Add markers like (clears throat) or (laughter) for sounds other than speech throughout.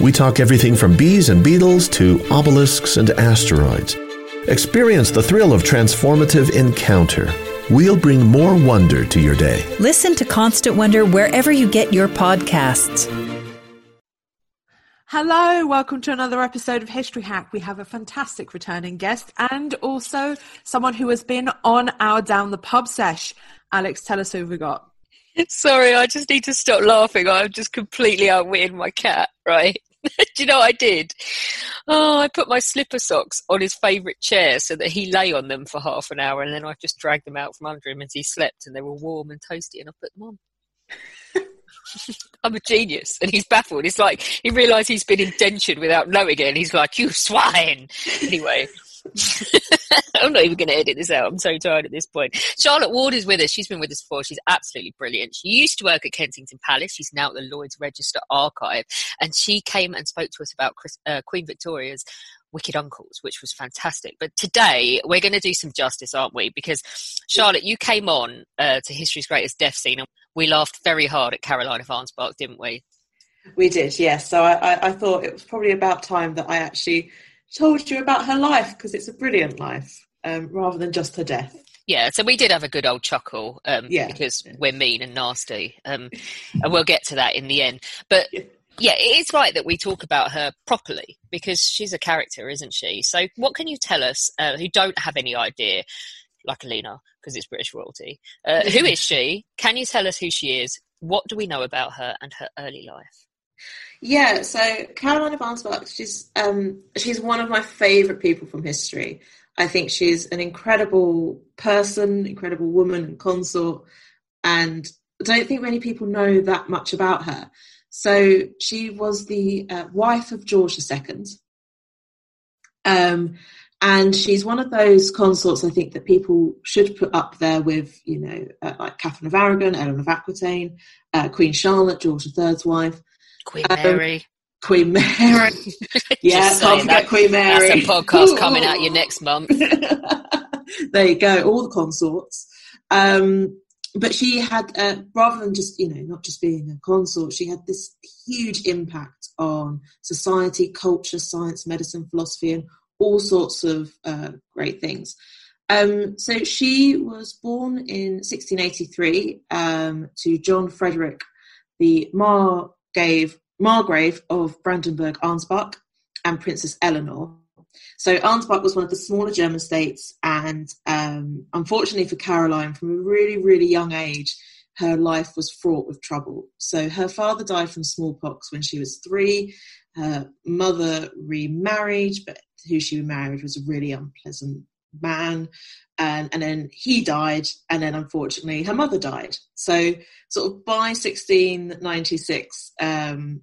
we talk everything from bees and beetles to obelisks and asteroids. Experience the thrill of transformative encounter. We'll bring more wonder to your day. Listen to Constant Wonder wherever you get your podcasts. Hello, welcome to another episode of History Hack. We have a fantastic returning guest and also someone who has been on our Down the Pub sesh. Alex, tell us who we got. (laughs) Sorry, I just need to stop laughing. I'm just completely outwitting my cat, right? (laughs) Do you know I did? Oh, I put my slipper socks on his favourite chair so that he lay on them for half an hour and then I just dragged them out from under him as he slept and they were warm and toasty and I put them on. I'm a genius. And he's baffled. He's like, he realised he's been indentured without knowing it. And he's like, you swine. Anyway. (laughs) (laughs) I'm not even going to edit this out. I'm so tired at this point. Charlotte Ward is with us. She's been with us before. She's absolutely brilliant. She used to work at Kensington Palace. She's now at the Lloyd's Register Archive. And she came and spoke to us about Chris, uh, Queen Victoria's Wicked Uncles, which was fantastic. But today we're going to do some justice, aren't we? Because Charlotte, you came on uh, to History's Greatest Death Scene and we laughed very hard at Caroline of Ansbach, didn't we? We did, yes. So I, I, I thought it was probably about time that I actually told you about her life because it's a brilliant life um, rather than just her death. Yeah, so we did have a good old chuckle um, yeah. because we're mean and nasty. Um, and we'll get to that in the end. But yeah, it is right that we talk about her properly because she's a character, isn't she? So, what can you tell us uh, who don't have any idea, like Alina, because it's British royalty? Uh, who is she? Can you tell us who she is? What do we know about her and her early life? Yeah, so Caroline of Ansbach, she's um, she's one of my favourite people from history. I think she's an incredible person, incredible woman and consort, and I don't think many people know that much about her. So she was the uh, wife of George II, um, and she's one of those consorts I think that people should put up there with, you know, uh, like Catherine of Aragon, Eleanor of Aquitaine, uh, Queen Charlotte, George III's wife. Queen um, Mary. Queen Mary. (laughs) (laughs) yeah, can't forget that, Queen Mary. That's a podcast Ooh. coming out you next month. (laughs) there you go, all the consorts. Um, but she had, uh, rather than just, you know, not just being a consort, she had this huge impact on society, culture, science, medicine, philosophy, and all sorts of uh, great things. Um, so she was born in 1683 um, to John Frederick, the Mar gave Margrave of Brandenburg Ansbach and Princess Eleanor. So Ansbach was one of the smaller German states, and um, unfortunately for Caroline, from a really, really young age, her life was fraught with trouble. So her father died from smallpox when she was three. Her mother remarried, but who she remarried was a really unpleasant man and, and then he died and then unfortunately her mother died. So sort of by 1696 um,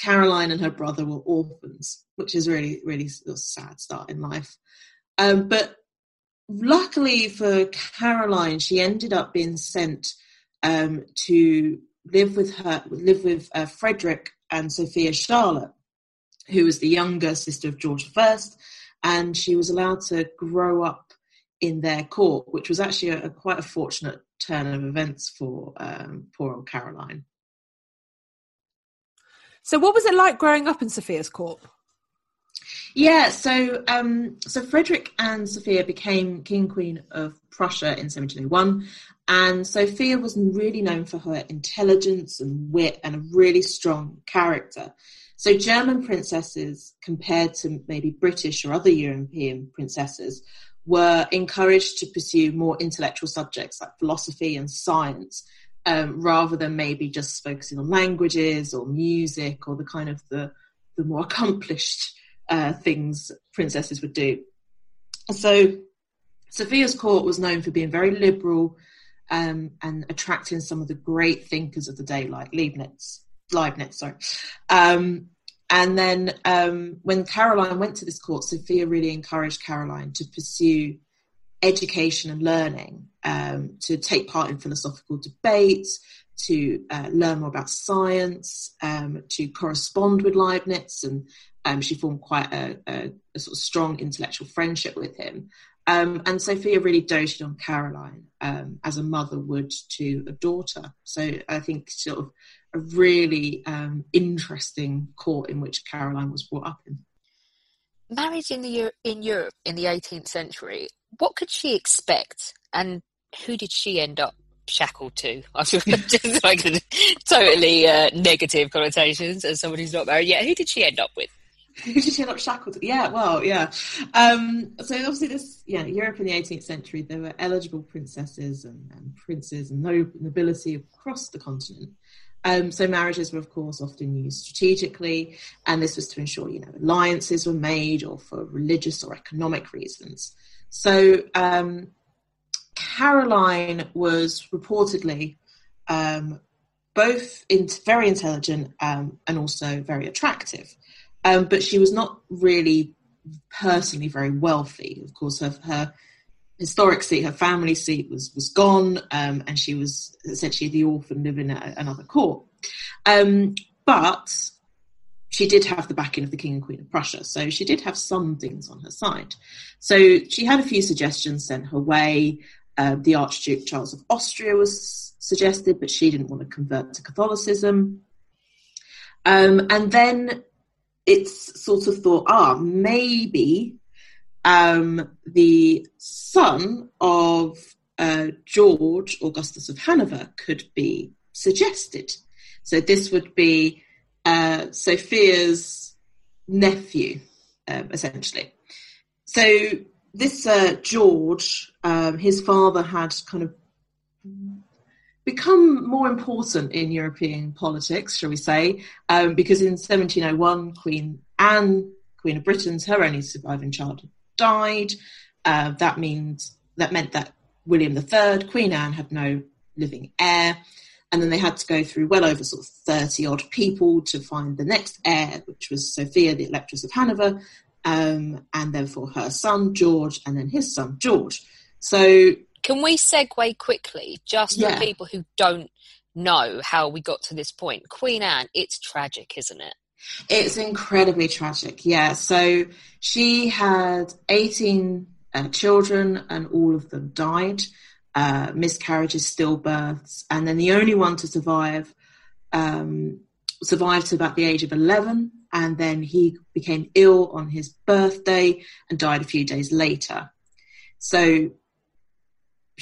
caroline and her brother were orphans which is really really a sad start in life. Um, but luckily for caroline she ended up being sent um, to live with her live with uh, frederick and sophia charlotte who was the younger sister of george i and she was allowed to grow up in their court, which was actually a, a quite a fortunate turn of events for um, poor old Caroline. So, what was it like growing up in Sophia's court? Yeah, so um, so Frederick and Sophia became king queen of Prussia in 1701, and Sophia was really known for her intelligence and wit and a really strong character. So German princesses, compared to maybe British or other European princesses, were encouraged to pursue more intellectual subjects like philosophy and science, um, rather than maybe just focusing on languages or music or the kind of the the more (laughs) accomplished uh, things princesses would do. So Sophia's court was known for being very liberal um, and attracting some of the great thinkers of the day, like Leibniz. Leibniz, sorry. Um, and then um, when Caroline went to this court, Sophia really encouraged Caroline to pursue education and learning, um, to take part in philosophical debates, to uh, learn more about science, um, to correspond with Leibniz, and um, she formed quite a, a, a, sort of strong intellectual friendship with him. Um, and Sophia really doted on Caroline um, as a mother would to a daughter. So I think sort of a really um, interesting court in which Caroline was brought up in. Marriage in the in Europe in the 18th century. What could she expect, and who did she end up shackled to? (laughs) I feel just like totally uh, negative connotations as somebody who's not married yet. Who did she end up with? Who did she end up shackled? To? Yeah, well, yeah. Um, so obviously, this, yeah, Europe in the 18th century, there were eligible princesses and, and princes and nobility across the continent. Um, so marriages were, of course, often used strategically, and this was to ensure, you know, alliances were made or for religious or economic reasons. So um, Caroline was reportedly um, both in, very intelligent um, and also very attractive. Um, but she was not really personally very wealthy. Of course, her, her historic seat, her family seat, was was gone, um, and she was essentially the orphan living at another court. Um, but she did have the backing of the King and Queen of Prussia, so she did have some things on her side. So she had a few suggestions sent her way. Uh, the Archduke Charles of Austria was suggested, but she didn't want to convert to Catholicism. Um, and then it's sort of thought, ah, maybe um, the son of uh, George Augustus of Hanover could be suggested. So this would be uh, Sophia's nephew, um, essentially. So this uh, George, um, his father had kind of become more important in European politics, shall we say, um, because in 1701, Queen Anne, Queen of Britain's her only surviving child, died. Uh, that means that meant that William III, Queen Anne, had no living heir, and then they had to go through well over sort of 30 odd people to find the next heir, which was Sophia, the Electress of Hanover, um, and then for her son George, and then his son George. So can we segue quickly, just yeah. for people who don't know how we got to this point? Queen Anne, it's tragic, isn't it? It's incredibly tragic, yeah. So she had 18 uh, children and all of them died. Uh, miscarriages, stillbirths, and then the only one to survive um, survived to about the age of 11, and then he became ill on his birthday and died a few days later. So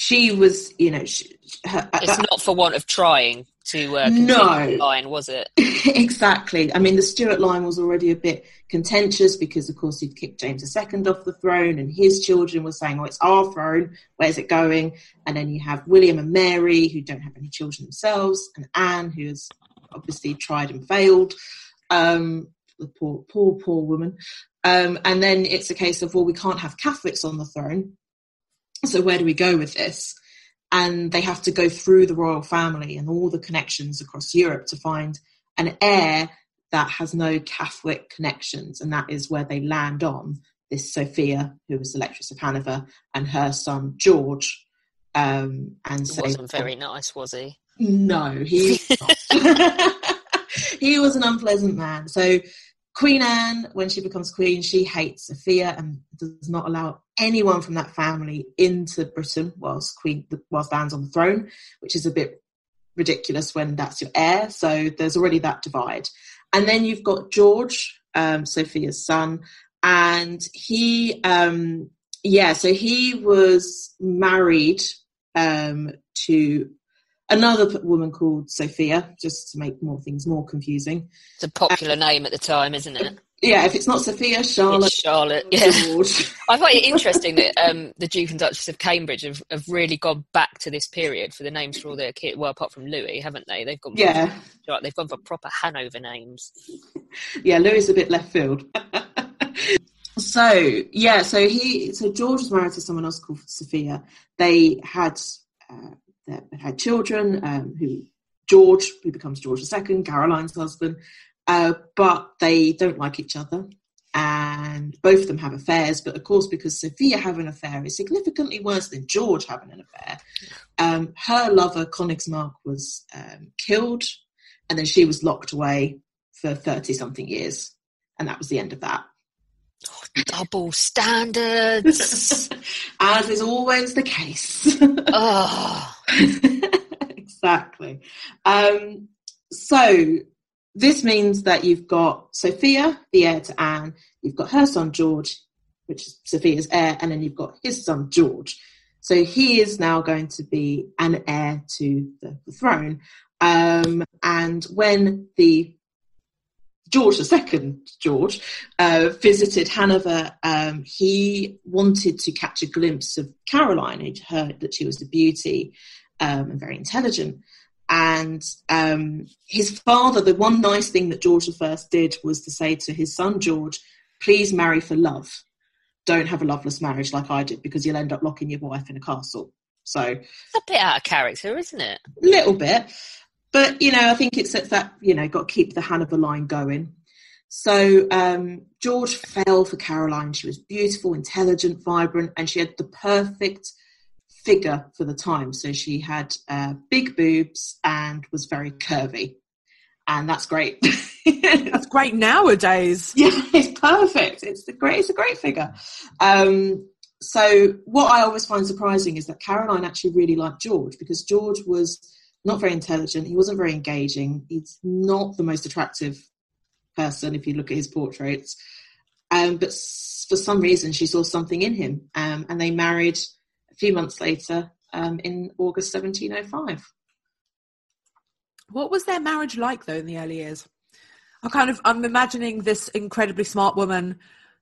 she was, you know, she, her, it's that, not for want of trying to uh, no line, was it? (laughs) exactly. I mean, the Stuart line was already a bit contentious because, of course, he'd kicked James II off the throne, and his children were saying, "Oh, it's our throne. Where's it going?" And then you have William and Mary, who don't have any children themselves, and Anne, who has obviously tried and failed. Um, the poor, poor, poor woman. Um, and then it's a case of, well, we can't have Catholics on the throne so where do we go with this? And they have to go through the royal family and all the connections across Europe to find an heir that has no Catholic connections, and that is where they land on this Sophia, who was the Electress of Hanover, and her son George. Um, and so wasn't very nice, was he? No, he (laughs) (laughs) he was an unpleasant man. So Queen Anne, when she becomes queen, she hates Sophia and does not allow anyone from that family into Britain whilst Queen whilst Anne's on the throne, which is a bit ridiculous when that's your heir. So there's already that divide. And then you've got George, um, Sophia's son, and he, um, yeah, so he was married um, to another woman called Sophia, just to make more things more confusing. It's a popular name at the time, isn't it? Yeah, if it's not Sophia, Charlotte, It's Charlotte. Yeah. I find it interesting that um, the Duke and Duchess of Cambridge have, have really gone back to this period for the names for all their kids. Well, apart from Louis, haven't they? They've gone. Yeah, Right, they've gone for proper Hanover names. yeah, Louis is a bit left field. (laughs) so yeah, so he, so George was married to someone else called Sophia. They had uh, they had children. Um, who George, who becomes George II, Caroline's husband, uh, but they don't like each other. And both of them have affairs, but of course, because Sophia having an affair is significantly worse than George having an affair. Um, her lover, Königsmark, was um, killed, and then she was locked away for 30 something years. And that was the end of that. Double standards. (laughs) As is always the case. oh, (laughs) exactly. Um, so this means that you've got Sophia, the heir to Anne, you've got her son George, which is Sophia's heir, and then you've got his son George. So he is now going to be an heir to the, the throne. Um, and when the George II, George, uh, visited Hanover, um, he wanted to catch a glimpse of Caroline. He'd heard that she was a beauty um, and very intelligent. And um, his father, the one nice thing that George I did was to say to his son George, please marry for love. Don't have a loveless marriage like I did because you'll end up locking your wife in a castle. So it's a bit out of character, isn't it? a little bit. But, you know, I think it's that, that you know, got to keep the Hanover line going. So um, George fell for Caroline. She was beautiful, intelligent, vibrant, and she had the perfect figure for the time. So she had uh, big boobs and was very curvy. And that's great. (laughs) That's great nowadays. (laughs) Yeah, it's perfect. It's the great. It's a great figure. Um, so what I always find surprising is that Caroline actually really liked George because George was not very intelligent. He wasn't very engaging. He's not the most attractive person if you look at his portraits. Um, but for some reason, she saw something in him, um, and they married a few months later um, in August 1705. What was their marriage like though in the early years? I kind of I'm imagining this incredibly smart woman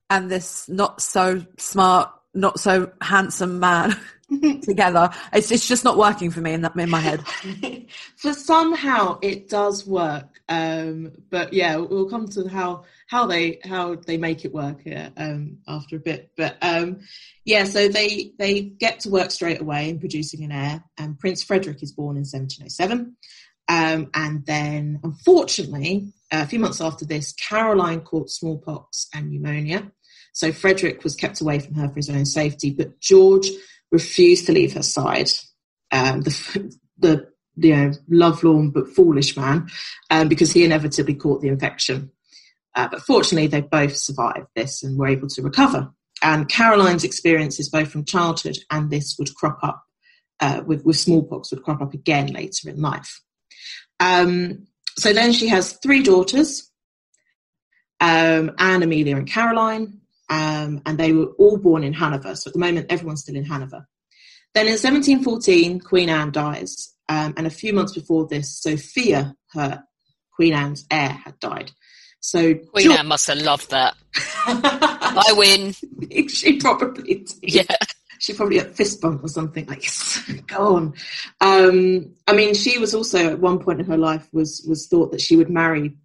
and this not so smart, not so handsome man (laughs) (laughs) together. It's it's just not working for me in that in my head. (laughs) for somehow it does work um but yeah we'll come to how how they how they make it work here um after a bit but um yeah so they they get to work straight away in producing an heir and prince frederick is born in 1707 um and then unfortunately a few months after this caroline caught smallpox and pneumonia so frederick was kept away from her for his own safety but george refused to leave her side um, (laughs) the, the you know lovelorn but foolish man um, because he inevitably caught the infection. Uh, but fortunately, they both survived this and were able to recover. And Caroline's experiences, both from childhood and this, would crop up uh, with, with smallpox, would crop up again later in life. Um, so then she has three daughters um, Anne, Amelia, and Caroline. Um, and they were all born in Hanover. So at the moment, everyone's still in Hanover. Then in 1714, Queen Anne dies. Um, and a few months before this, Sophia, her Queen Anne's heir, had died. So Queen George- Anne must have loved that. (laughs) I win. she probably did. Yeah. She probably fist bump or something like, yes, (laughs) go on. Um, I mean, she was also at one point in her life was was thought that she would marry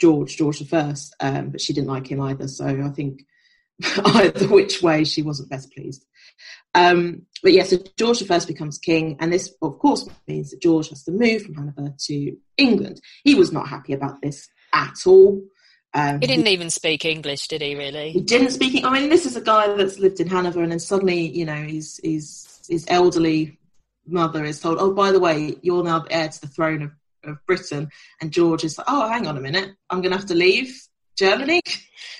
George, George the First, um, but she didn't like him either. So I think (laughs) either which way, she wasn't best pleased. Um, but yeah, so George the First becomes king, and this, of course, means that George has to move from Hanover to England. He was not happy about this at all. Um, He didn't even speak English, did he? Really? he didn't speak. I mean, this is a guy that's lived in Hanover, and then suddenly, you know, his his his elderly mother is told, "Oh, by the way, you're now the heir to the throne of, of Britain." And George is like, "Oh, hang on a minute, I'm going to have to leave Germany."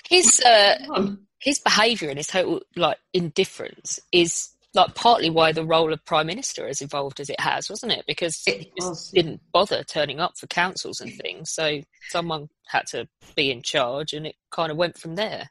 His (laughs) uh. His behaviour and his total like indifference is like partly why the role of prime minister has evolved as it has, wasn't it? Because It he just was. didn't bother turning up for councils and things, so someone had to be in charge, and it kind of went from there.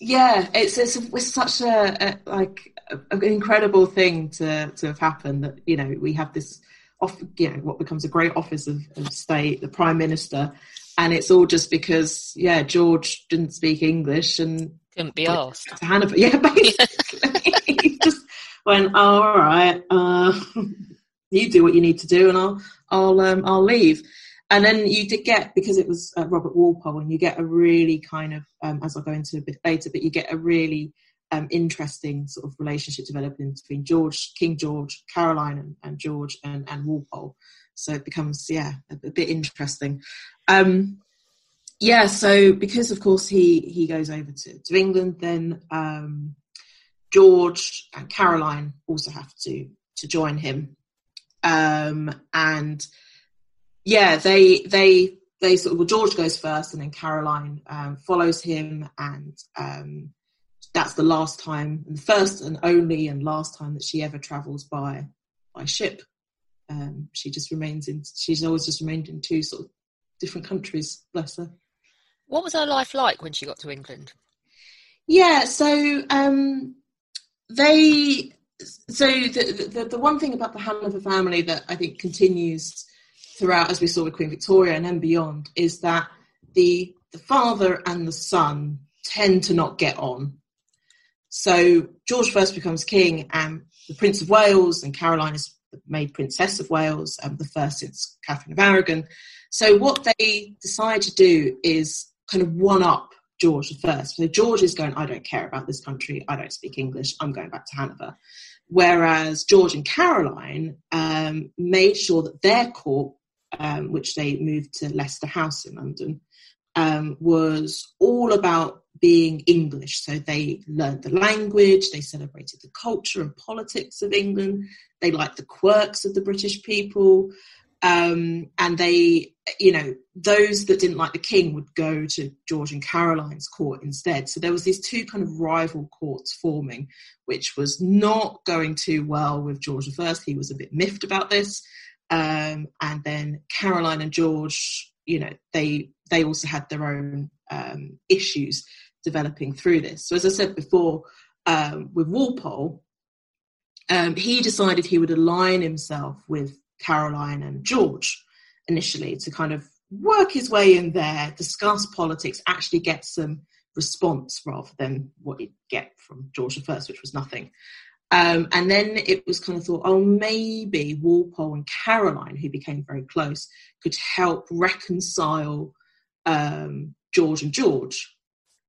Yeah, it's it's, it's such a, a like a, an incredible thing to to have happened that you know we have this off, you know, what becomes a great office of, of state, the prime minister, and it's all just because, yeah, George didn't speak English and couldn't be asked. To Hanover, (laughs) yeah, basically, he just went, "All right, uh, (laughs) you do what you need to do, and I'll, I'll, um, I'll leave." And then you did get because it was uh, Robert Walpole, and you get a really kind of, um, as I'll go into a bit later, but you get a really um, interesting sort of relationship developing between George, King George, Caroline, and, and George, and, and, Walpole. So it becomes, yeah, a, a bit interesting. Um, yeah, so because of course he he goes over to, to England, then um, George and Caroline also have to to join him, um, and yeah, they they they sort of well George goes first, and then Caroline um, follows him, and um, that's the last time, the first and only and last time that she ever travels by by ship. Um, she just remains in. She's always just remained in two sort of different countries. Bless her. What was her life like when she got to England? Yeah, so um, they. So the, the the one thing about the Hanover family that I think continues throughout, as we saw with Queen Victoria and then beyond, is that the the father and the son tend to not get on so George first becomes king, and the Prince of Wales and Caroline is made Princess of Wales, um, the first since Catherine of Aragon. So what they decide to do is kind of one up George the First. So George is going, I don't care about this country. I don't speak English. I'm going back to Hanover. Whereas George and Caroline um, made sure that their court, um, which they moved to Leicester House in London, um, was all about being English. So they learned the language, they celebrated the culture and politics of England, they liked the quirks of the British people. Um, and they, you know, those that didn't like the king would go to George and Caroline's court instead. So there was these two kind of rival courts forming, which was not going too well with George I. He was a bit miffed about this. Um, and then Caroline and George, you know, they they also had their own um, issues developing through this. So, as I said before, um, with Walpole, um, he decided he would align himself with Caroline and George initially to kind of work his way in there, discuss politics, actually get some response rather than what he'd get from George I, which was nothing. Um, and then it was kind of thought, oh, maybe Walpole and Caroline, who became very close, could help reconcile um, George and George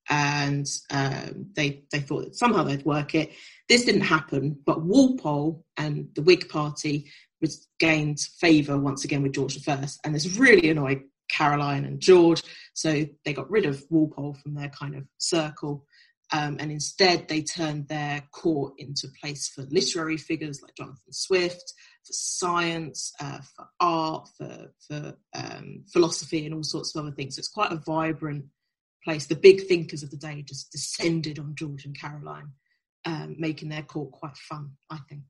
and um, they they thought that somehow they'd work it. This didn't happen, but Walpole and the Whig Party was gained favour once again with George I, and this really annoyed Caroline and George, so they got rid of Walpole from their kind of circle. Um, and instead, they turned their court into a place for literary figures like Jonathan Swift, for science, uh, for art, for, for um, philosophy, and all sorts of other things. So it's quite a vibrant place. The big thinkers of the day just descended on George and Caroline, um, making their court quite fun, I think.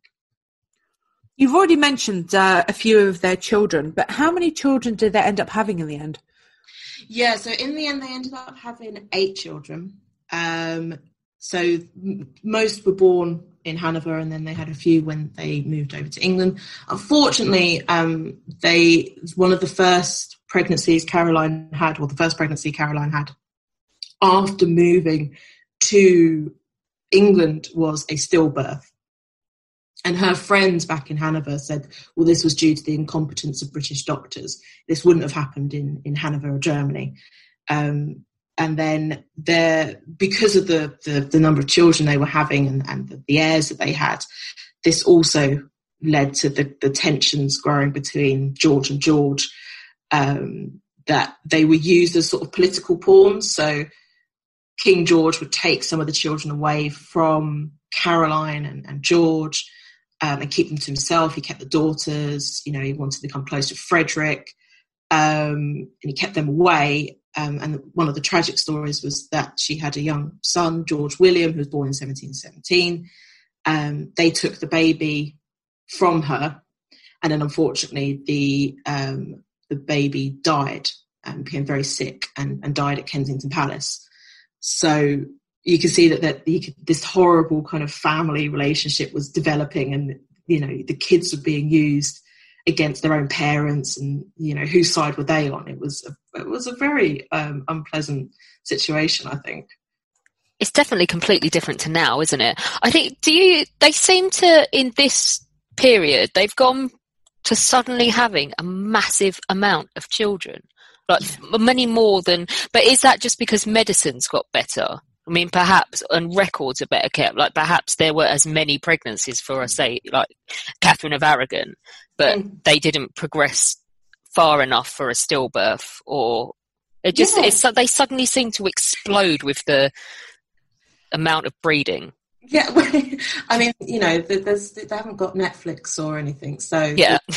You've already mentioned uh, a few of their children, but how many children did they end up having in the end? Yeah, so in the end, they ended up having eight children. Um, so most were born in Hanover, and then they had a few when they moved over to England. Unfortunately, um, they one of the first pregnancies Caroline had, or the first pregnancy Caroline had, after moving to England was a stillbirth. And her friends back in Hanover said, well, this was due to the incompetence of British doctors. This wouldn't have happened in, in Hanover or Germany. Um, and then there, because of the, the, the, number of children they were having and, and the, the heirs that they had, this also led to the, the tensions growing between George and George, um, that they were used as sort of political pawns. So King George would take some of the children away from Caroline and, and George um, and keep them to himself. He kept the daughters, you know, he wanted to become close to Frederick, um, and he kept them away. Um, and one of the tragic stories was that she had a young son, George William, who was born in 1717. Um, they took the baby from her, and then unfortunately, the um, the baby died and became very sick and, and died at Kensington Palace. So you can see that that could, this horrible kind of family relationship was developing, and you know the kids were being used against their own parents and you know whose side were they on? It was a, it was a very um, unpleasant situation i think. It's definitely completely different to now isn't it? I think do you they seem to in this period they've gone to suddenly having a massive amount of children. Like many more than but is that just because medicine's got better I mean, perhaps, and records are better kept. Like, perhaps there were as many pregnancies for, say, like Catherine of Aragon, but mm. they didn't progress far enough for a stillbirth, or it just yeah. it's they suddenly seem to explode with the amount of breeding. Yeah, (laughs) I mean, you know, there's they haven't got Netflix or anything, so yeah. (laughs)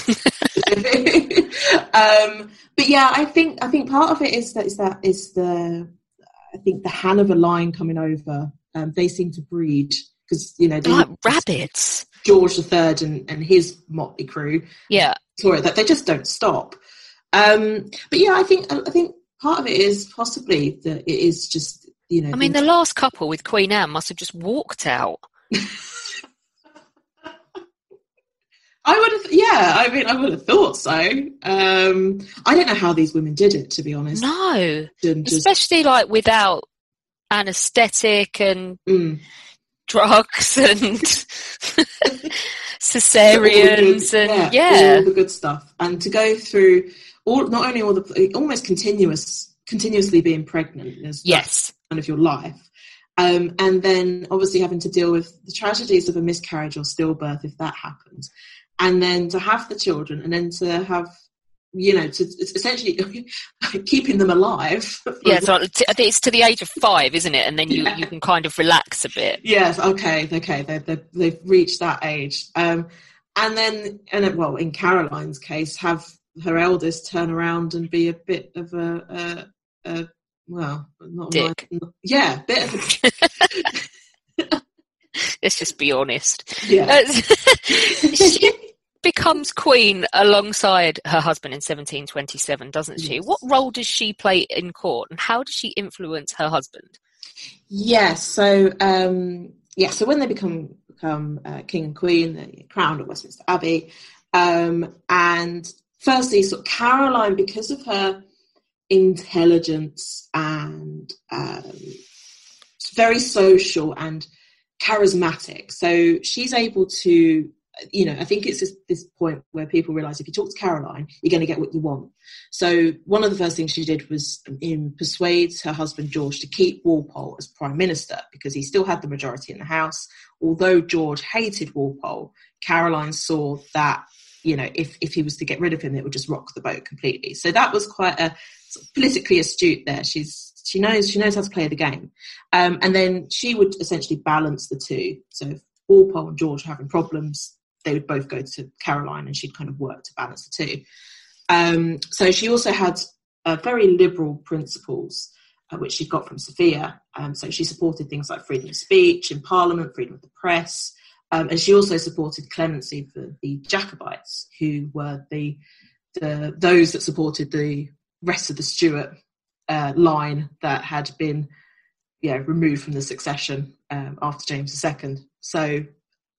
um, but yeah, I think I think part of it is that is that is the I think the Hanover line coming over. Um, they seem to breed because you know they like rabbits. George III and, and his motley crew. Yeah, sorry that they just don't stop. Um, but yeah, I think I think part of it is possibly that it is just you know. I mean, the last couple with Queen Anne must have just walked out. (laughs) I would have, yeah. I mean, I would have thought so. Um, I don't know how these women did it, to be honest. No, just... especially like without anaesthetic and mm. drugs (laughs) and (laughs) (laughs) cesareans good, and yeah, yeah, all the good stuff. And to go through all, not only all the almost continuous, continuously being pregnant is yes, kind of your life. Um, and then obviously having to deal with the tragedies of a miscarriage or stillbirth if that happens and then to have the children and then to have you know, to essentially (laughs) keeping them alive. (laughs) Yeah, so I think it's to the age of five, isn't it? And then you, yeah. you can kind of relax a bit. Yes, okay, okay, they they they've reached that age, um, and then and then, well, in Caroline's case, have her eldest turn around and be a bit of a, a, a well, not Dick. Mind, yeah, bit of. A, (laughs) (laughs) Let's just be honest. Yeah. Uh, (laughs) she becomes queen alongside her husband in 1727, doesn't she? Yes. What role does she play in court and how does she influence her husband? Yes, so um, yeah, so when they become become uh, king and queen, they're crowned at Westminster Abbey, um, and firstly, sort of Caroline, because of her intelligence and um, very social and charismatic. So she's able to, you know, I think it's this, this point where people realize if you talk to Caroline, you're going to get what you want. So one of the first things she did was um, persuade her husband George to keep Walpole as prime minister because he still had the majority in the house. Although George hated Walpole, Caroline saw that you know if if he was to get rid of him, it would just rock the boat completely. So that was quite a politically astute there. She's she knows she knows how to play the game, um, and then she would essentially balance the two. So if Walpole and George are having problems, they would both go to Caroline, and she'd kind of work to balance the two. Um, so she also had uh, very liberal principles, uh, which she got from Sophia. Um, so she supported things like freedom of speech in Parliament, freedom of the press, um, and she also supported clemency for the Jacobites, who were the, the those that supported the rest of the Stuart uh, line that had been yeah, removed from the succession um, after James II. So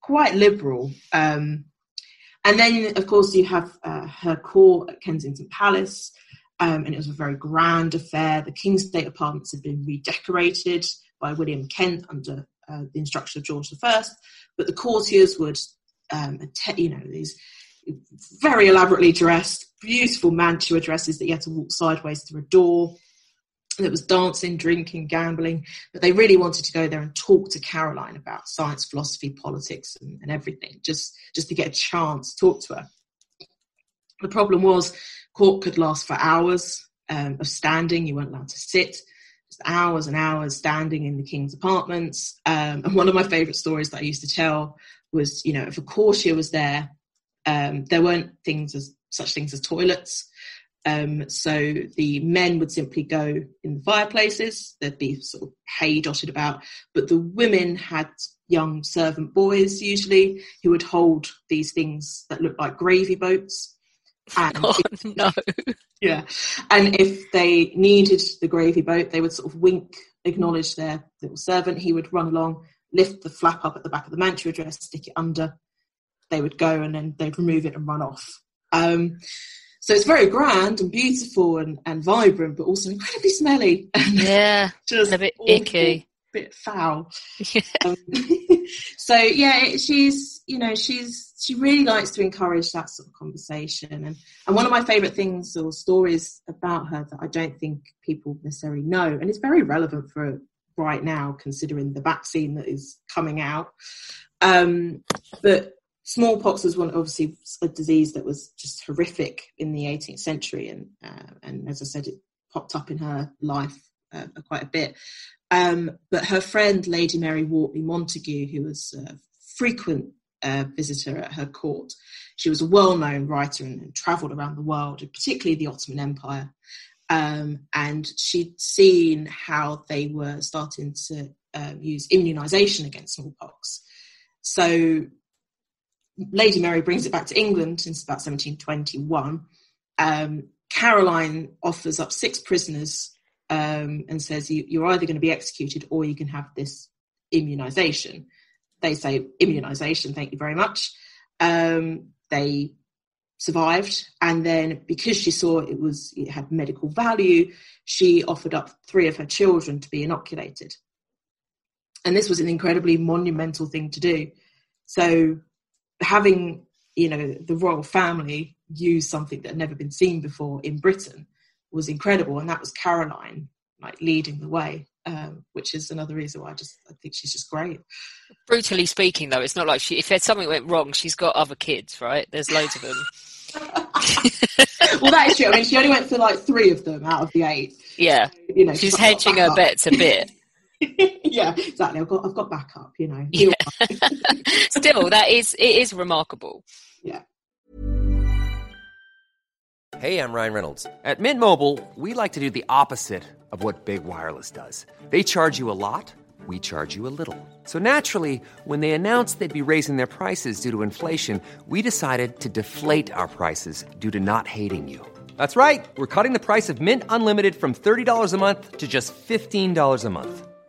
quite liberal. Um, and then, of course, you have uh, her court at Kensington Palace, um, and it was a very grand affair. The King's State apartments had been redecorated by William Kent under uh, the instruction of George I, but the courtiers would, um, att- you know, these very elaborately dressed, beautiful mantua dresses that you had to walk sideways through a door. There was dancing, drinking, gambling, but they really wanted to go there and talk to Caroline about science, philosophy, politics, and, and everything, just just to get a chance to talk to her. The problem was, court could last for hours um, of standing. You weren't allowed to sit. Just hours and hours standing in the king's apartments. Um, and one of my favourite stories that I used to tell was, you know, if a courtier was there, um, there weren't things as such things as toilets. Um, so the men would simply go in the fireplaces. There'd be sort of hay dotted about, but the women had young servant boys usually who would hold these things that looked like gravy boats. And (laughs) oh if, no! Yeah, and if they needed the gravy boat, they would sort of wink, acknowledge their little servant. He would run along, lift the flap up at the back of the mantua dress, stick it under. They would go, and then they'd remove it and run off. Um, so it's very grand and beautiful and, and vibrant, but also incredibly smelly. And Yeah, (laughs) just a bit awful, icky. bit foul. Yeah. (laughs) Um, (laughs) so yeah, she's you know she's she really likes to encourage that sort of conversation, and and one of my favourite things or stories about her that I don't think people necessarily know, and it's very relevant for right now considering the vaccine that is coming out. Um, but smallpox was one obviously a disease that was just horrific in the 18th century, and uh, and as I said, it popped up in her life uh, quite a bit. Um, but her friend, Lady Mary Wortley Montagu, who was a frequent uh, visitor at her court, she was a well known writer and, and travelled around the world, particularly the Ottoman Empire. Um, and she'd seen how they were starting to um, use immunisation against smallpox. So Lady Mary brings it back to England since about 1721. Um, Caroline offers up six prisoners um, and says you, you're either going to be executed or you can have this immunization. They say immunization, thank you very much. Um, they survived, and then because she saw it was it had medical value, she offered up three of her children to be inoculated. And this was an incredibly monumental thing to do. So having you know the royal family use something that had never been seen before in Britain was incredible, and that was Caroline like leading the way, um, which is another reason why I just I think she's just great. Brutally speaking, though, it's not like she. If there's something went wrong, she's got other kids, right? There's loads of them. (laughs) (laughs) well, that is true. I mean, she only went for like three of them out of the eight. Yeah, You know, she's hedging her bets a bit. (laughs) (laughs) yeah, exactly. I've got I've got backup. You know. (laughs) Yeah. (laughs) Still, that is it is remarkable. yeah. Hey, I'm Ryan Reynolds. At Mint Mobile, we like to do the opposite of what Big Wireless does. They charge you a lot, we charge you a little. So naturally, when they announced they'd be raising their prices due to inflation, we decided to deflate our prices due to not hating you. That's right. We're cutting the price of Mint Unlimited from $30 a month to just $15 a month.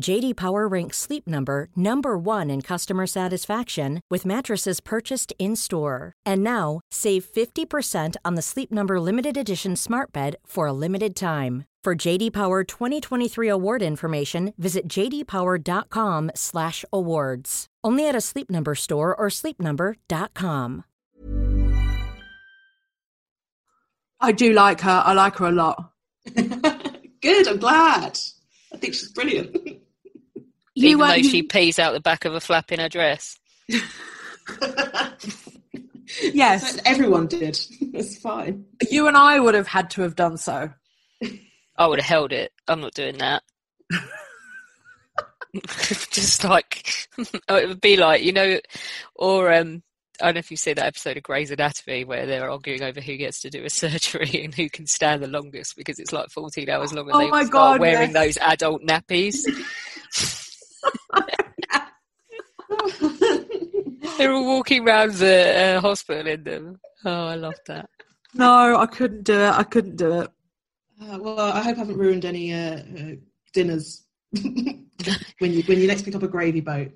JD Power ranks Sleep Number number 1 in customer satisfaction with mattresses purchased in-store. And now, save 50% on the Sleep Number limited edition Smart Bed for a limited time. For JD Power 2023 award information, visit jdpower.com/awards. Only at a Sleep Number store or sleepnumber.com. I do like her. I like her a lot. (laughs) Good. I'm glad. I think she's brilliant. (laughs) You, even though you- she pees out the back of a flap in her dress. (laughs) yes, Everyone did. (laughs) It's fine. you and I would have had to have done so. I would have held it. I'm not doing that. (laughs) Just like oh, it would be like you know, or um, I don't know if you see that episode of Grey's Anatomy where they're arguing over who gets to do a surgery and who can stand the longest because it's like 14 hours long and Oh they my start God, wearing yes. those adult nappies. They're all walking around the uh, hospital in them. Oh, I love that. No, I couldn't do it. I couldn't do it. Uh, well, I hope I haven't ruined any uh, uh, dinners (laughs) when you when you next pick up a gravy boat.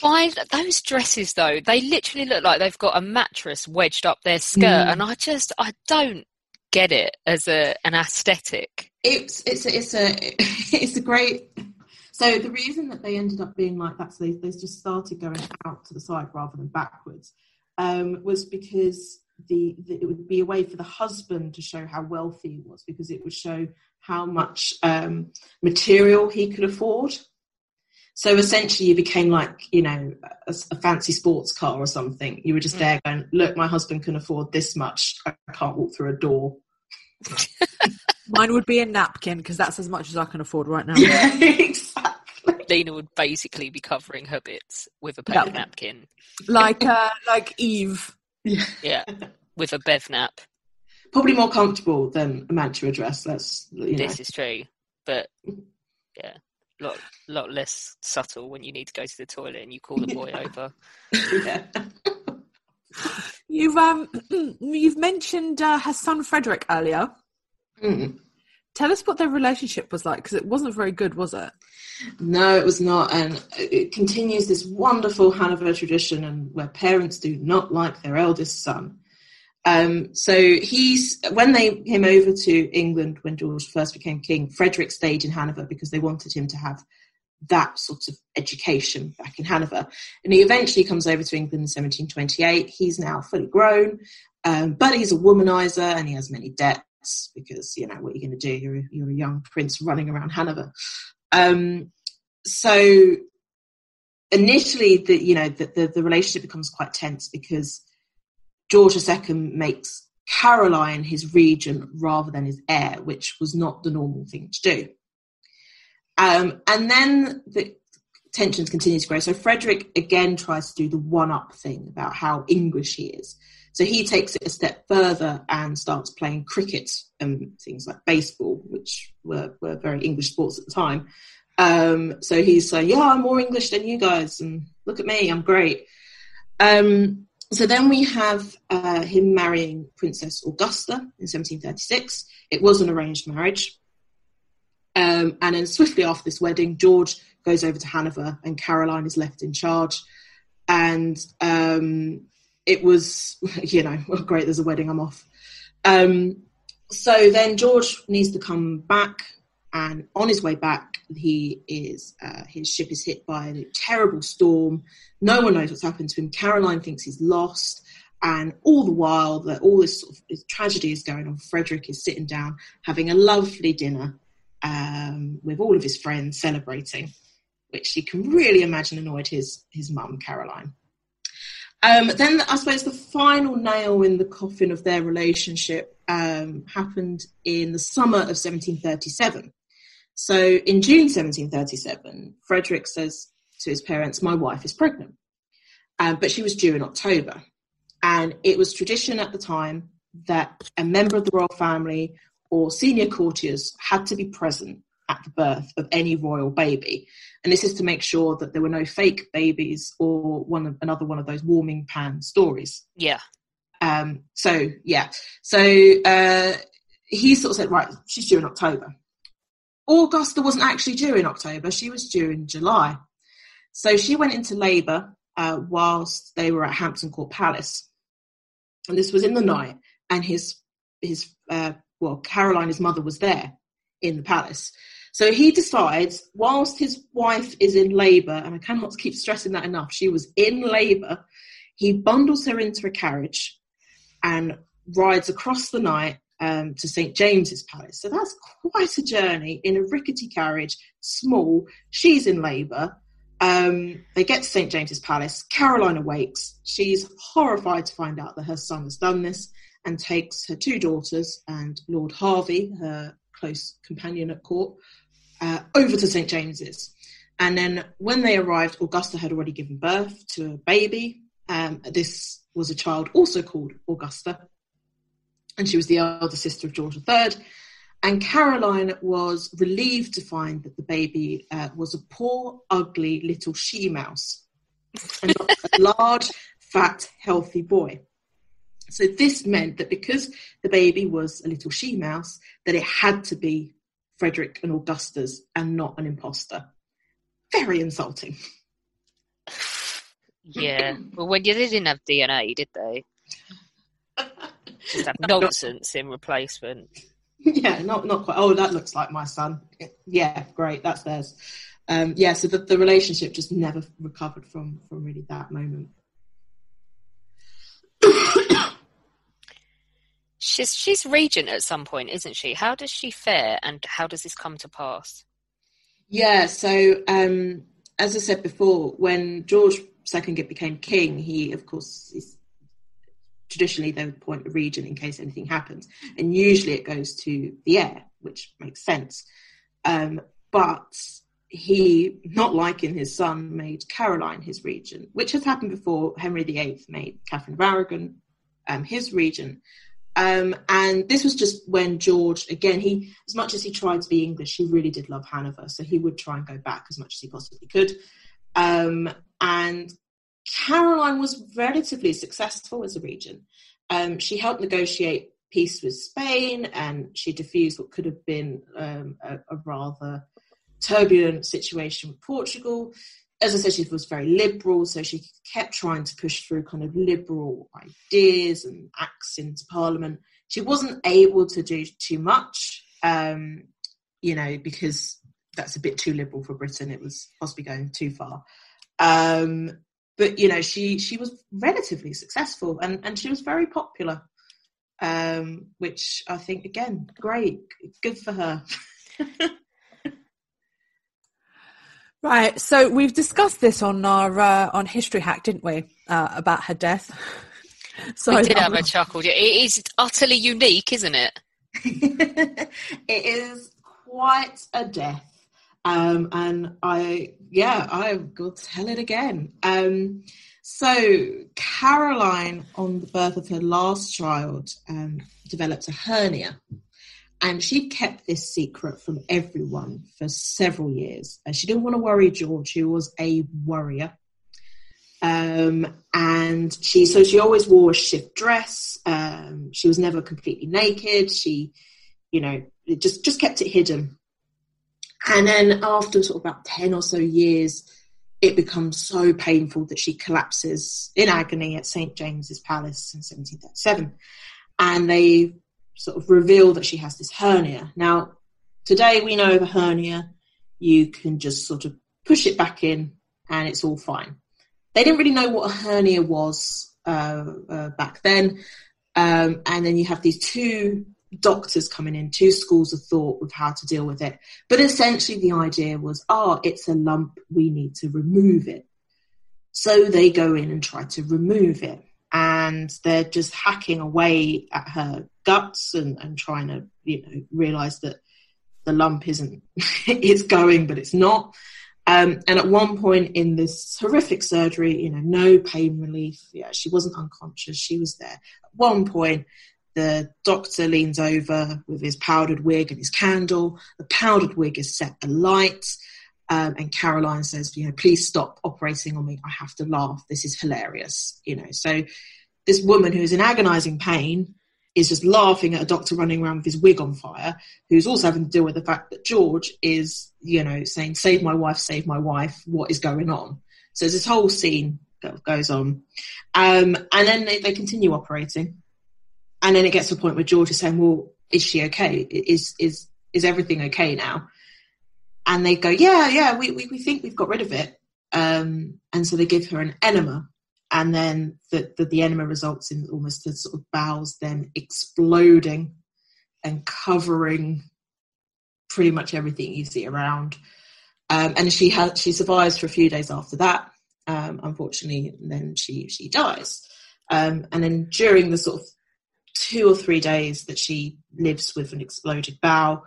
Why those dresses though? They literally look like they've got a mattress wedged up their skirt, Mm. and I just I don't get it as a an aesthetic. It's it's it's a it's a (laughs) great. So the reason that they ended up being like that, so they, they just started going out to the side rather than backwards, um, was because the, the it would be a way for the husband to show how wealthy he was because it would show how much um, material he could afford. So essentially, you became like you know a, a fancy sports car or something. You were just there going, "Look, my husband can afford this much. I can't walk through a door." (laughs) Mine would be a napkin because that's as much as I can afford right now. (laughs) Yeah, exactly. Lena would basically be covering her bits with a paper Yeah. napkin. Like uh, like Eve. Yeah. (laughs) Yeah, with a bev nap. probably more comfortable than a mantua dress. That's you know. This is true, but yeah, lot lot less subtle when you need to go to the toilet and you call the boy over. (laughs) yeah. You've um (clears throat) you've mentioned uh, her son Frederick earlier. Mm. Tell us what their relationship was like because it wasn't very good, was it? No, it was not, and it continues this wonderful Hanover tradition, and where parents do not like their eldest son. Um, so he's when they came over to England when George first became king. Frederick stayed in Hanover because they wanted him to have that sort of education back in Hanover. And he eventually comes over to England in 1728. He's now fully grown, um, but he's a womanizer and he has many debts because you know what are you going to do? You're a, you're a young prince running around Hanover. Um, so initially, the you know the, the, the relationship becomes quite tense because George II makes Caroline his regent rather than his heir, which was not the normal thing to do. Um, and then the tensions continue to grow. So Frederick again tries to do the one-up thing about how English he is. So he takes it a step further and starts playing cricket and things like baseball, which were, were very English sports at the time. Um, so he's saying, "Yeah, I'm more English than you guys, and look at me, I'm great." Um, so then we have uh, him marrying Princess Augusta in 1736. It was an arranged marriage. Um, and then swiftly after this wedding, George goes over to Hanover and Caroline is left in charge. And um, it was, (laughs) you know, (laughs) great, there's a wedding, I'm off. Um, so then George needs to come back, and on his way back, he is uh, his ship is hit by a terrible storm. No one knows what's happened to him. Caroline thinks he's lost, and all the while that all this, sort of, this tragedy is going on, Frederick is sitting down having a lovely dinner um, with all of his friends celebrating, which you can really imagine annoyed his his mum Caroline. Um, then I suppose the final nail in the coffin of their relationship um, happened in the summer of 1737. So in June 1737, Frederick says to his parents, My wife is pregnant. Um, but she was due in October. And it was tradition at the time that a member of the royal family or senior courtiers had to be present at the birth of any royal baby. And this is to make sure that there were no fake babies or one of, another one of those warming pan stories. Yeah. Um, so yeah, so uh, he sort of said, right, she's due in October. Augusta wasn't actually due in October; she was due in July. So she went into labour uh, whilst they were at Hampton Court Palace, and this was in the night. And his his uh, well, Caroline, his mother, was there in the palace. So he decides, whilst his wife is in labour, and I cannot keep stressing that enough, she was in labour, he bundles her into a carriage and rides across the night um, to St James's Palace. So that's quite a journey in a rickety carriage, small. She's in labour. Um, they get to St James's Palace. Caroline awakes. She's horrified to find out that her son has done this and takes her two daughters and Lord Hervey, her close companion at court, uh, over to St James's. And then when they arrived, Augusta had already given birth to a baby. Um, this was a child also called Augusta, and she was the elder sister of George III. And Caroline was relieved to find that the baby uh, was a poor, ugly little she mouse, and not a (laughs) large, fat, healthy boy. So this meant that because the baby was a little she mouse, that it had to be Frederick and Augusta's and not an imposter. Very insulting. Yeah. well, when you didn't have DNA, did they? Just have (laughs) nonsense in replacement. Yeah, not not quite. Oh, that looks like my son. Yeah, great. That's theirs. Um, yeah, so the, the relationship just never recovered from from really that moment. She's she's regent at some point, isn't she? How does she fare, and how does this come to pass? Yeah, so um, as I said before, when George II became king, he of course is, traditionally they would appoint a regent in case anything happens, and usually it goes to the heir, which makes sense. Um, but he, not liking his son, made Caroline his regent, which has happened before. Henry VIII made Catherine of Aragon um, his regent. Um, and this was just when George, again, he, as much as he tried to be English, he really did love Hanover. So he would try and go back as much as he possibly could. Um, and Caroline was relatively successful as a regent. Um, she helped negotiate peace with Spain and she diffused what could have been um, a, a, rather turbulent situation with Portugal. As I said, she was very liberal, so she kept trying to push through kind of liberal ideas and acts into Parliament. She wasn't able to do too much, um, you know, because that's a bit too liberal for Britain. It was possibly going too far. Um, but you know, she she was relatively successful and, and she was very popular um, which I think again great, good for her. (laughs) right. So we've discussed this on our uh, on History Hack, didn't we? Uh, about her death. so (laughs) we did have a chuckle. It is utterly unique, isn't it? (laughs) it is quite a death. Um, and I, yeah, I will tell it again. Um, so, Caroline, on the birth of her last child, um, developed a hernia. And she kept this secret from everyone for several years. And she didn't want to worry George, who was a worrier. Um, and she, so she always wore a shift dress. Um, she was never completely naked. She, you know, just just kept it hidden. And then after sort of about ten or so years, it becomes so painful that she collapses in agony at St. James's Palace in 1737. And they sort of reveal that she has this hernia. Now, today we know of a hernia, you can just sort of push it back in and it's all fine. They didn't really know what a hernia was uh, uh, back then. Um, and then you have these two doctors coming in, two schools of thought with how to deal with it. But essentially, the idea was, oh, it's a lump, we need to remove it. So they go in and try to remove it. And they're just hacking away at her guts and, and trying to, you know, realize that the lump isn't, (laughs) it's going, but it's not. Um, and at one point in this horrific surgery, you know, no pain relief. Yeah, she wasn't unconscious. She was there. At one point, the doctor leans over with his powdered wig and his candle. The powdered wig is set alight. Um, and Caroline says, you know, please stop operating on me. I have to laugh. This is hilarious. You know, so this woman who's in agonizing pain is just laughing at a doctor running around with his wig on fire, who's also having to deal with the fact that George is, you know, saying, save my wife, save my wife. What is going on? So there's this whole scene that goes on. Um, and then they, they continue operating and then it gets to a point where George is saying, "Well, is she okay? Is is is everything okay now?" And they go, "Yeah, yeah, we we, we think we've got rid of it." Um, and so they give her an enema, and then the, the, the enema results in almost the sort of bowels then exploding and covering pretty much everything you see around. Um, and she has she survives for a few days after that. Um, unfortunately, then she she dies. Um, and then during the sort of two or three days that she lives with an exploded bowel.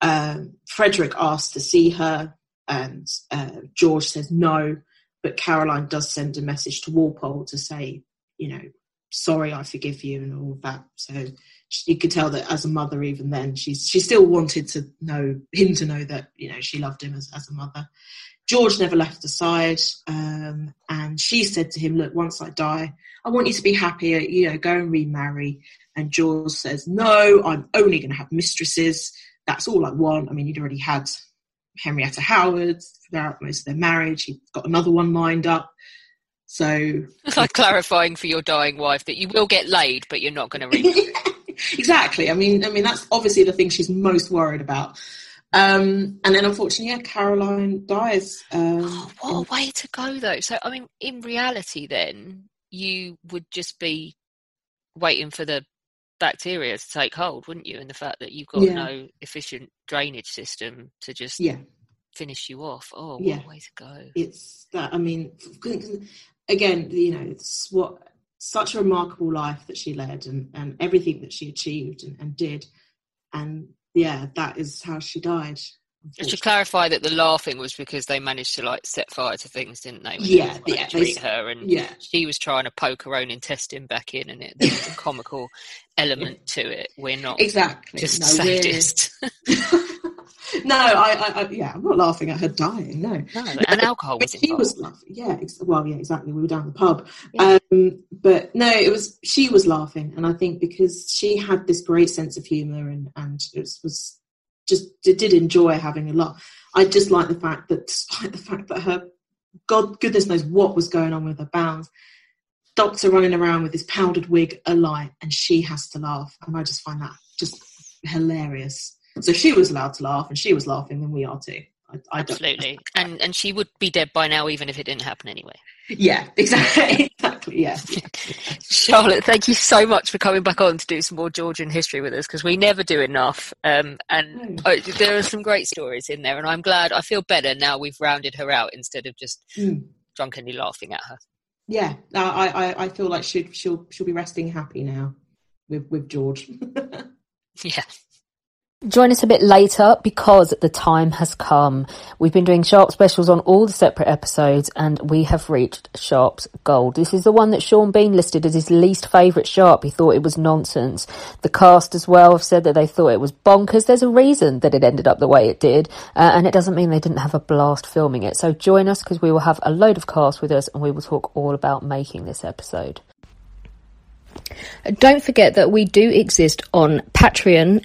Um, Frederick asks to see her, and uh, George says no, but Caroline does send a message to Walpole to say, you know, sorry, I forgive you, and all that. So you could tell that as a mother, even then, she's she still wanted to know him to know that you know she loved him as, as a mother. George never left her side, um, and she said to him, "Look, once I die, I want you to be happy. You know, go and remarry." And George says, "No, I'm only going to have mistresses. That's all I want. I mean, he'd already had Henrietta Howard throughout most of their marriage. He'd got another one lined up. So it's (laughs) like clarifying for your dying wife that you will get laid, but you're not going to remarry. (laughs) exactly. I mean, I mean that's obviously the thing she's most worried about. Um, and then unfortunately, yeah, Caroline dies. Um, oh, what a way to go, though. So, I mean, in reality, then you would just be waiting for the bacteria to take hold, wouldn't you? And the fact that you've got yeah. no efficient drainage system to just yeah. finish you off. Oh, what yeah. way to go! It's that. I mean, again, you know, it's what such a remarkable life that she led, and and everything that she achieved and, and did, and yeah, that is how she died, Just to clarify that the laughing was because they managed to like set fire to things, didn't they? Yeah, they, yeah, treat her, and yeah. she was trying to poke her own intestine back in, and it, there was a (laughs) comical element to it. We're not Exactly. just No, sadists. (laughs) no, I, I, I, yeah, I'm not laughing at her dying. No, no, and alcohol was she was laughing. Yeah, ex- well, yeah, exactly. We were down the pub, Yeah. um, but no, it was she was laughing, and I think because she had this great sense of humour and and it was, was just did, enjoy having a laugh. I just like the fact that despite the fact that her God goodness knows what was going on with her bowels, doctor running around with his powdered wig alight, and she has to laugh, and I just find that just hilarious. So she was allowed to laugh, and she was laughing, then we are too. I, I Absolutely, and and she would be dead by now, even if it didn't happen anyway. Yeah, (laughs) exactly, exactly. Yeah. Charlotte, thank you so much for coming back on to do some more Georgian history with us because we never do enough. Um, and No. uh, there are some great stories in there, and I'm glad. I feel better now we've rounded her out instead of just Mm. drunkenly laughing at her. Yeah, I, I, I feel like she'll she'll she'll be resting happy now with with George. (laughs) Yeah. Join us a bit later because the time has come. We've been doing Sharpe specials on all the separate episodes and we have reached Sharpe's Gold. This is the one that Sean Bean listed as his least favourite Sharpe. He thought it was nonsense. The cast as well have said that they thought it was bonkers. There's a reason that it ended up the way it did uh, and it doesn't mean they didn't have a blast filming it. So join us because we will have a load of cast with us and we will talk all about making this episode. Don't forget that we do exist on Patreon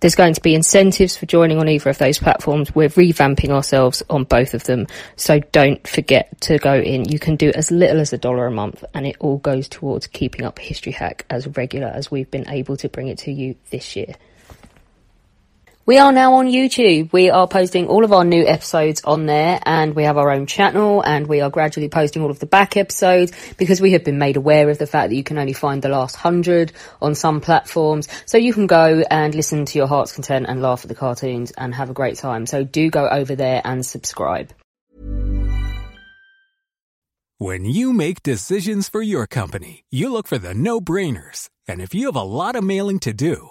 There's going to be incentives for joining on either of those platforms. We're revamping ourselves on both of them. So don't forget to go in. You can do as little as a dollar a month and it all goes towards keeping up History Hack as regular as we've been able to bring it to you this year. We are now on YouTube. We are posting all of our new episodes on there and we have our own channel and we are gradually posting all of the back episodes because we have been made aware of the fact that you can only find the last hundred on some platforms. So you can go and listen to your heart's content and laugh at the cartoons and have a great time. So do go over there and subscribe. When you make decisions for your company, you look for the no brainers. And if you have a lot of mailing to do,